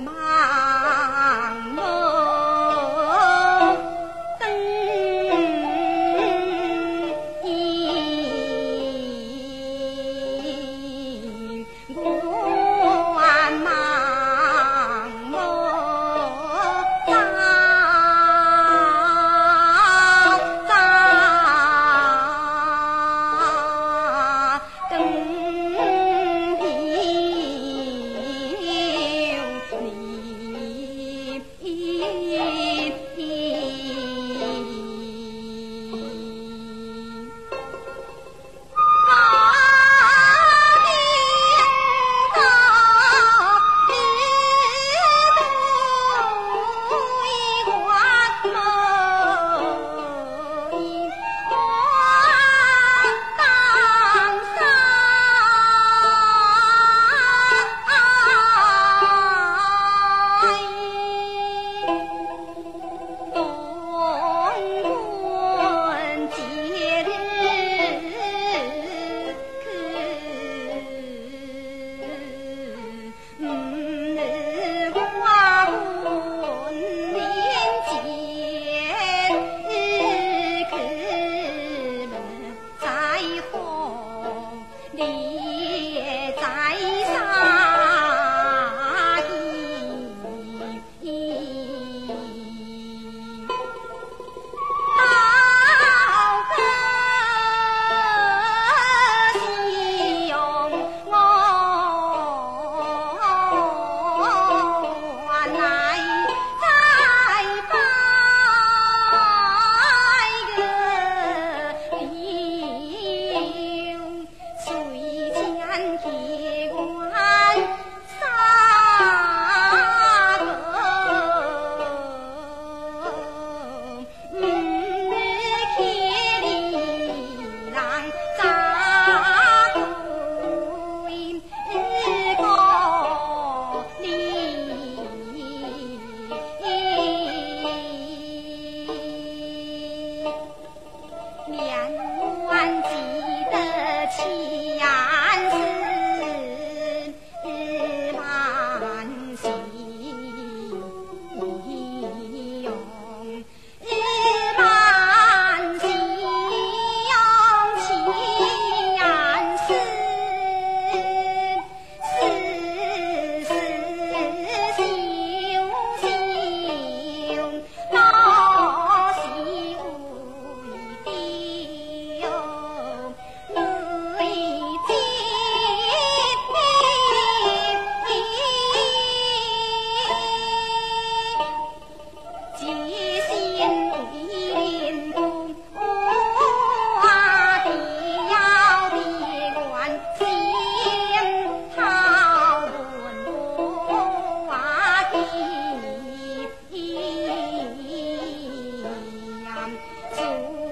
妈。走